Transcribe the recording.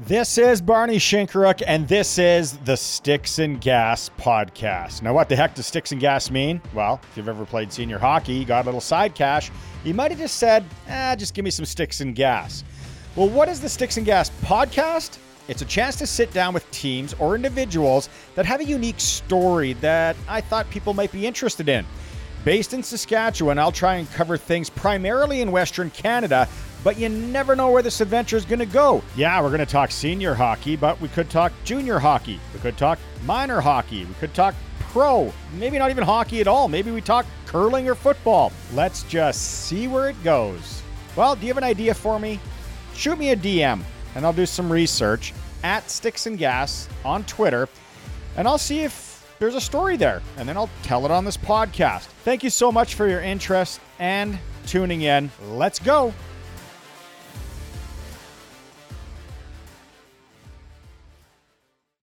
This is Barney Shinkaruk, and this is the Sticks and Gas podcast. Now, what the heck does Sticks and Gas mean? Well, if you've ever played senior hockey, you got a little side cash, you might have just said, ah, just give me some sticks and gas. Well, what is the Sticks and Gas podcast? It's a chance to sit down with teams or individuals that have a unique story that I thought people might be interested in. Based in Saskatchewan, I'll try and cover things primarily in Western Canada, but you never know where this adventure is going to go. Yeah, we're going to talk senior hockey, but we could talk junior hockey. We could talk minor hockey. We could talk pro. Maybe not even hockey at all. Maybe we talk curling or football. Let's just see where it goes. Well, do you have an idea for me? Shoot me a DM and I'll do some research at Sticks and Gas on Twitter and I'll see if there's a story there, and then I'll tell it on this podcast. Thank you so much for your interest and tuning in. Let's go.